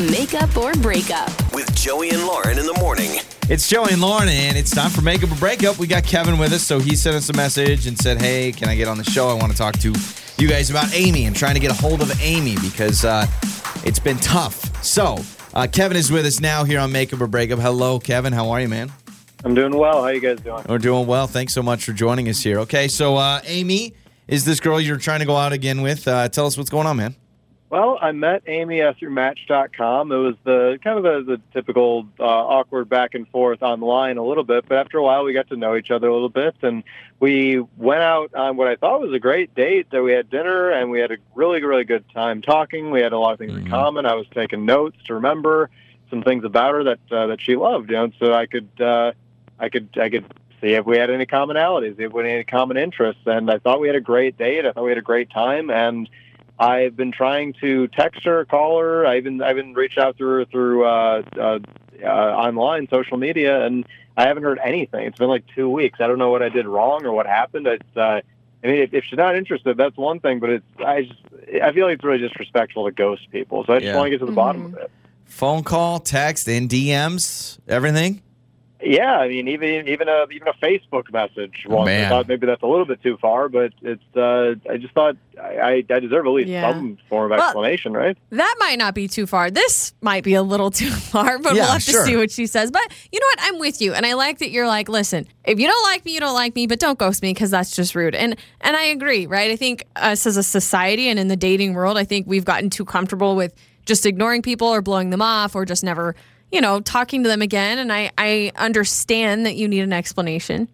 Makeup or breakup. With Joey and Lauren in the morning. It's Joey and Lauren, and it's time for Makeup or Breakup. We got Kevin with us, so he sent us a message and said, Hey, can I get on the show? I want to talk to you guys about Amy and trying to get a hold of Amy because uh, it's been tough. So, uh, Kevin is with us now here on Makeup or Breakup. Hello, Kevin. How are you, man? I'm doing well. How are you guys doing? We're doing well. Thanks so much for joining us here. Okay, so uh, Amy is this girl you're trying to go out again with. Uh, tell us what's going on, man. Well, I met Amy through Match.com. It was the kind of the, the typical uh, awkward back and forth online a little bit, but after a while we got to know each other a little bit, and we went out on what I thought was a great date. That we had dinner and we had a really really good time talking. We had a lot of things in common. I was taking notes to remember some things about her that uh, that she loved, you know, so I could uh, I could I could see if we had any commonalities, if we had any common interests, and I thought we had a great date. I thought we had a great time, and I've been trying to text her, call her. I even I even reached out through through uh, uh, uh, online, social media, and I haven't heard anything. It's been like two weeks. I don't know what I did wrong or what happened. It's uh, I mean, if, if she's not interested, that's one thing. But it's I just I feel like it's really disrespectful to ghost people. So I just Yeah. want to get to the bottom of it. Phone call, text, and DMs, everything? Yeah, I mean, even even a even a Facebook message. Once. man. I thought maybe that's a little bit too far, but it's. Uh, I just thought I, I deserve at least Yeah. some form of Well- explanation, right? That might not be too far. This might be a little too far, but Yeah, we'll have sure. to see what she says. But you know what? I'm with you, and I like that you're like, listen, if you don't like me, you don't like me, but don't ghost me because that's just rude. And and I agree, right? I think us as a society and in the dating world, I think we've gotten too comfortable with just ignoring people or blowing them off or just never, you know, talking to them again. And I I understand that you need an explanation.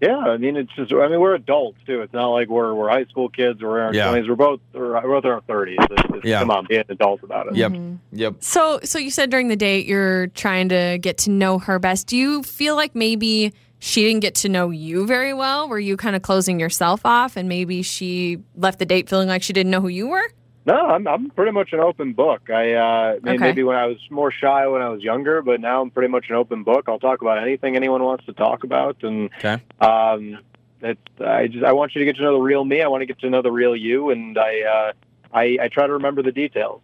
Yeah, I mean, it's just. I mean, we're adults too. It's not like we're we're high school kids or we're in our Yeah. twenties. We're both we're both in our thirties. Yeah. Come on, be an adult about it. Yep. Mm-hmm. Yep. So, so you said during the date you're trying to get to know her best. Do you feel like maybe she didn't get to know you very well? Were you kind of closing yourself off, and maybe she left the date feeling like she didn't know who you were? No, I'm I'm pretty much an open book. I uh, I mean, Okay. maybe when I was more shy when I was younger, but now I'm pretty much an open book. I'll talk about anything anyone wants to talk about, and Okay. um, it's I just I want you to get to know the real me. I want to get to know the real you, and I uh, I, I try to remember the details.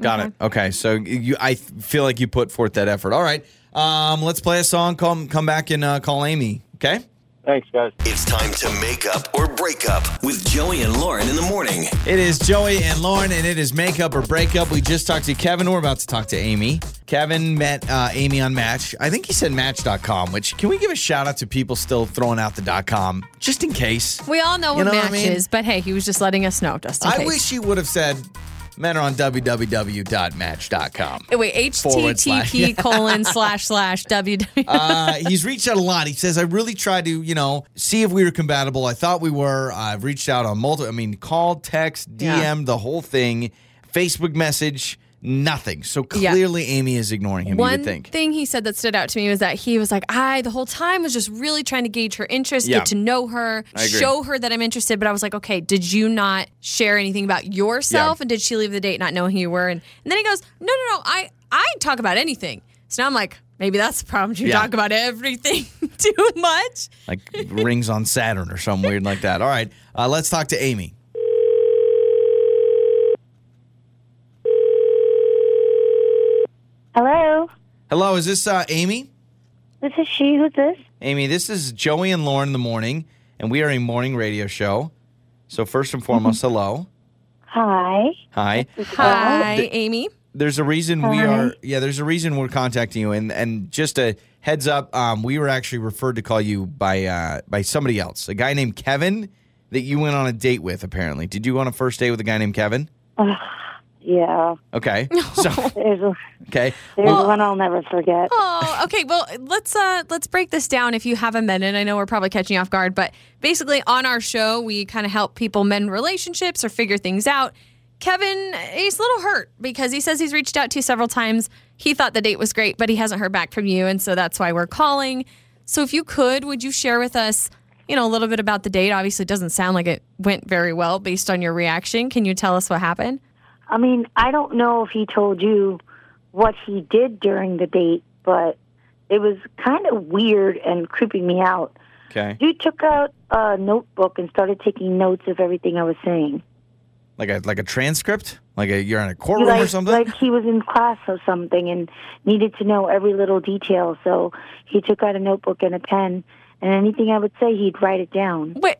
Got it. Okay, so you, I feel like you put forth that effort. All right, um, let's play a song. Come, come back and uh, call Amy. Okay. Thanks, guys. It's time to make up or break up with Joey and Lauren in the morning. It is Joey and Lauren, and it is make up or break up. We just talked to Kevin. We're about to talk to Amy. Kevin met uh, Amy on Match. I think he said Match.com. Which can we give a shout out to people still throwing out the .com just in case? We all know You what know what I match mean? is, but hey, he was just letting us know just in I case. wish he would have said men are on www.match.com. Wait, http colon slash slash www. uh, he's reached out a lot. He says, I really tried to, you know, see if we were compatible. I thought we were. I've reached out on multiple, I mean, call, text, DM, Yeah. the whole thing, Facebook message, nothing. So Yeah. clearly Amy is ignoring him, you One would think. thing he said that stood out to me was that he was like, I the whole time was just really trying to gauge her interest, Yeah. get to know her, show her that I'm interested. But I was like, okay, did you not share anything about yourself? Yeah. And did she leave the date not knowing who you were? And, and then he goes, no, no, no, I I talk about anything. So now I'm like, maybe that's the problem. You Yeah. talk about everything too much. Like rings on Saturn or something weird like that. All right, uh, let's talk to Amy. Hello, Hello, is this uh, Amy? this is she. Who's this? Amy, this is Joey and Lauren in the morning, and we are a morning radio show. So first and foremost, hello. Hi. Hi. Hi, th- Amy. there's a reason we Hi. are yeah there's a reason we're contacting you and and just a heads up um, we were actually referred to call you by uh, by somebody else a guy named kevin that you went on a date with apparently did you go on a first date with a guy named kevin Yeah, okay so there's okay there's well, one I'll never forget. Oh, okay. Well, let's uh let's break this down if you haven't been in. I know we're probably catching you off guard, but basically on our show we kind of help people mend relationships or figure things out. Kevin, he's a little hurt because he says he's reached out to you several times. He thought the date was great, but he hasn't heard back from you, and so that's why we're calling. So if you could, would you share with us, you know, a little bit about the date? Obviously, it doesn't sound like it went very well based on your reaction. Can you tell us what happened? I mean, I don't know if he told you what he did during the date, but it was kind of weird and creeping me out. okay You took out a notebook and started taking notes of everything I was saying. Like a like a transcript? Like a you're in a courtroom like, or something? like he was in class or something and needed to know every little detail. So he took out a notebook and a pen, and anything I would say, he'd write it down. Wait.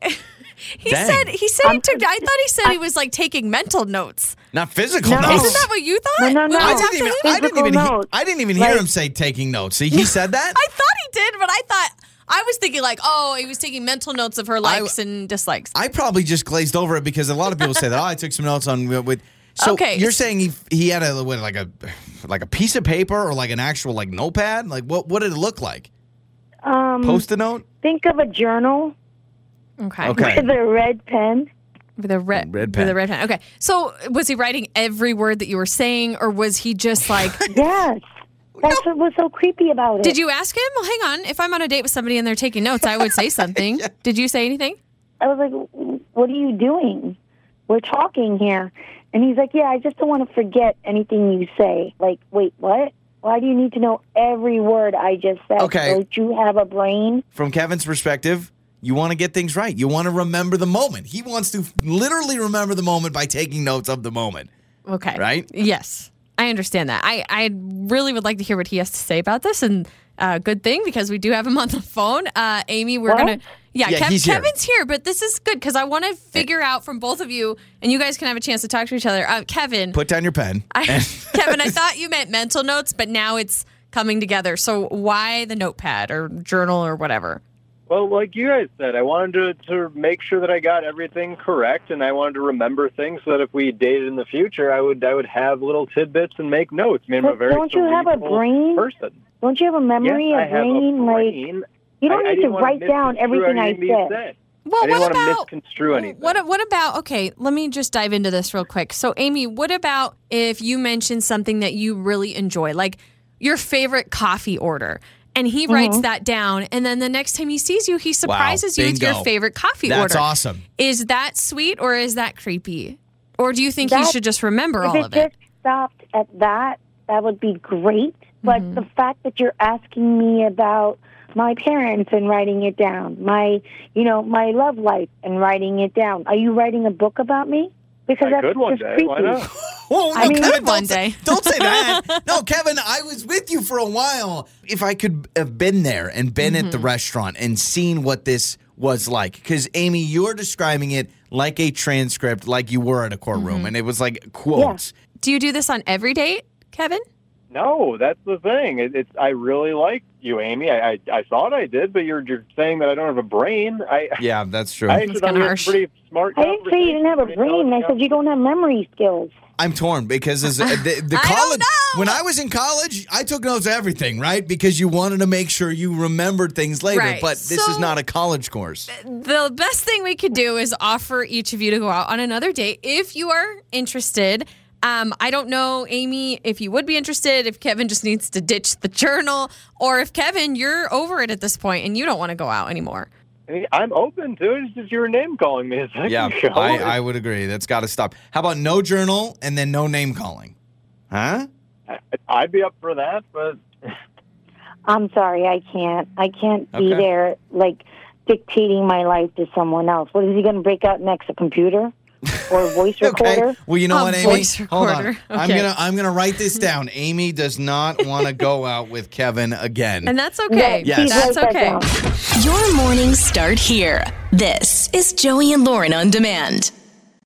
He Dang. said he said he I'm- took I thought he said he was like taking mental notes. Not physical No. notes. Isn't that what you thought? No, no, no. I didn't even. I didn't even, he- I didn't even hear Like- him say taking notes. See, he said that? I thought he did, but I thought I was thinking like, oh, he was taking mental notes of her likes and dislikes. I probably just glazed over it because a lot of people say that. Oh, I took some notes on with. So Okay. you're saying he he had a what, like a like a piece of paper or like an actual like notepad? Like what what did it look like? Um, Post-it note? think of a journal okay. Okay. with a red pen. With a red, Red With pen. a red pen. Okay. So was he writing every word that you were saying, or was he just like? Yes, that's what was so creepy about it. did you ask him? Well, hang on. If I'm on a date with somebody and they're taking notes, I would say something. Did you say anything? I was like, "What are you doing? We're talking here." And he's like, "Yeah, I just don't want to forget anything you say." Like, wait, what? Why do you need to know every word I just said? Okay. Don't you have a brain? From Kevin's perspective, you want to get things right. You want to remember the moment. He wants to literally remember the moment by taking notes of the moment. Okay. Right? Yes. I understand that. I, I really would like to hear what he has to say about this. And uh, good thing because we do have him on the phone. Uh, Amy, we're going to. Yeah, Yeah, Kev- he's here. Kevin's here, but this is good because I want to figure out from both of you, and you guys can have a chance to talk to each other. Uh, Kevin, Put down your pen. I, Kevin, I thought you meant mental notes, but now it's coming together. So why the notepad or journal or whatever? Well, like you guys said, I wanted to, to make sure that I got everything correct, and I wanted to remember things so that if we dated in the future, I would I would have little tidbits and make notes. I mean, I'm a very don't you have a brain? person. Don't you have a memory, yes, I a have brain? a Like, you don't I, I need to didn't wanna write down everything I anything you said. Well, I didn't what want to about misconstrue anything. What what about okay, let me just dive into this real quick. So Amy, what about if you mention something that you really enjoy, like your favorite coffee order? And he writes Mm-hmm. that down and then the next time he sees you, he surprises you with your favorite coffee That's order. That's awesome. Is that sweet or is that creepy? Or do you think he should just remember if all it of it? just stopped at that, that would be great. But Mm-hmm. the fact that you're asking me about my parents and writing it down, my, you know, my love life and writing it down. Are you writing a book about me? Because I that's could one just day. creepy. Why not? Whoa, I no, mean- Kevin, One don't say, don't say that. no, Kevin, I was with you for a while. If I could have been there and been at the Mm-hmm. restaurant and seen what this was like, because Amy, you're describing it like a transcript, like you were at a courtroom, Mm-hmm. and it was like quotes. Do you do this on every date, Kevin? No, that's the thing. It, it's I really like you, Amy. I, I I thought I did, but you're you're saying that I don't have a brain. I Yeah, that's true. I That's actually thought kinda we had harsh. pretty smart. I didn't say you didn't have a brain. I said you don't have memory skills. I'm torn because as, the, the I college when I was in college, I took notes of everything, right? Because you wanted to make sure you remembered things later. Right. But this is not a college course. the best thing we could do is offer each of you to go out on another date if you are interested. Um, I don't know, Amy, if you would be interested, if Kevin just needs to ditch the journal, or if Kevin, you're over it at this point and you don't want to go out anymore. I mean, I'm open to it. It's just your name calling me a Yeah. I, I would agree. That's got to stop. How about no journal and then no name calling? Huh? I, I'd be up for that, but I'm sorry, I can't. I can't be Okay. there like dictating my life to someone else. What is he going to break out next? A computer or a voice recorder? Okay. Well, you know A what, Amy? voice Hold on. recorder. I'm gonna I'm gonna write this down. Amy does not want to go out with Kevin again. And that's okay. Yes. That's write that okay. Your mornings start here. This is Joey and Lauren on demand.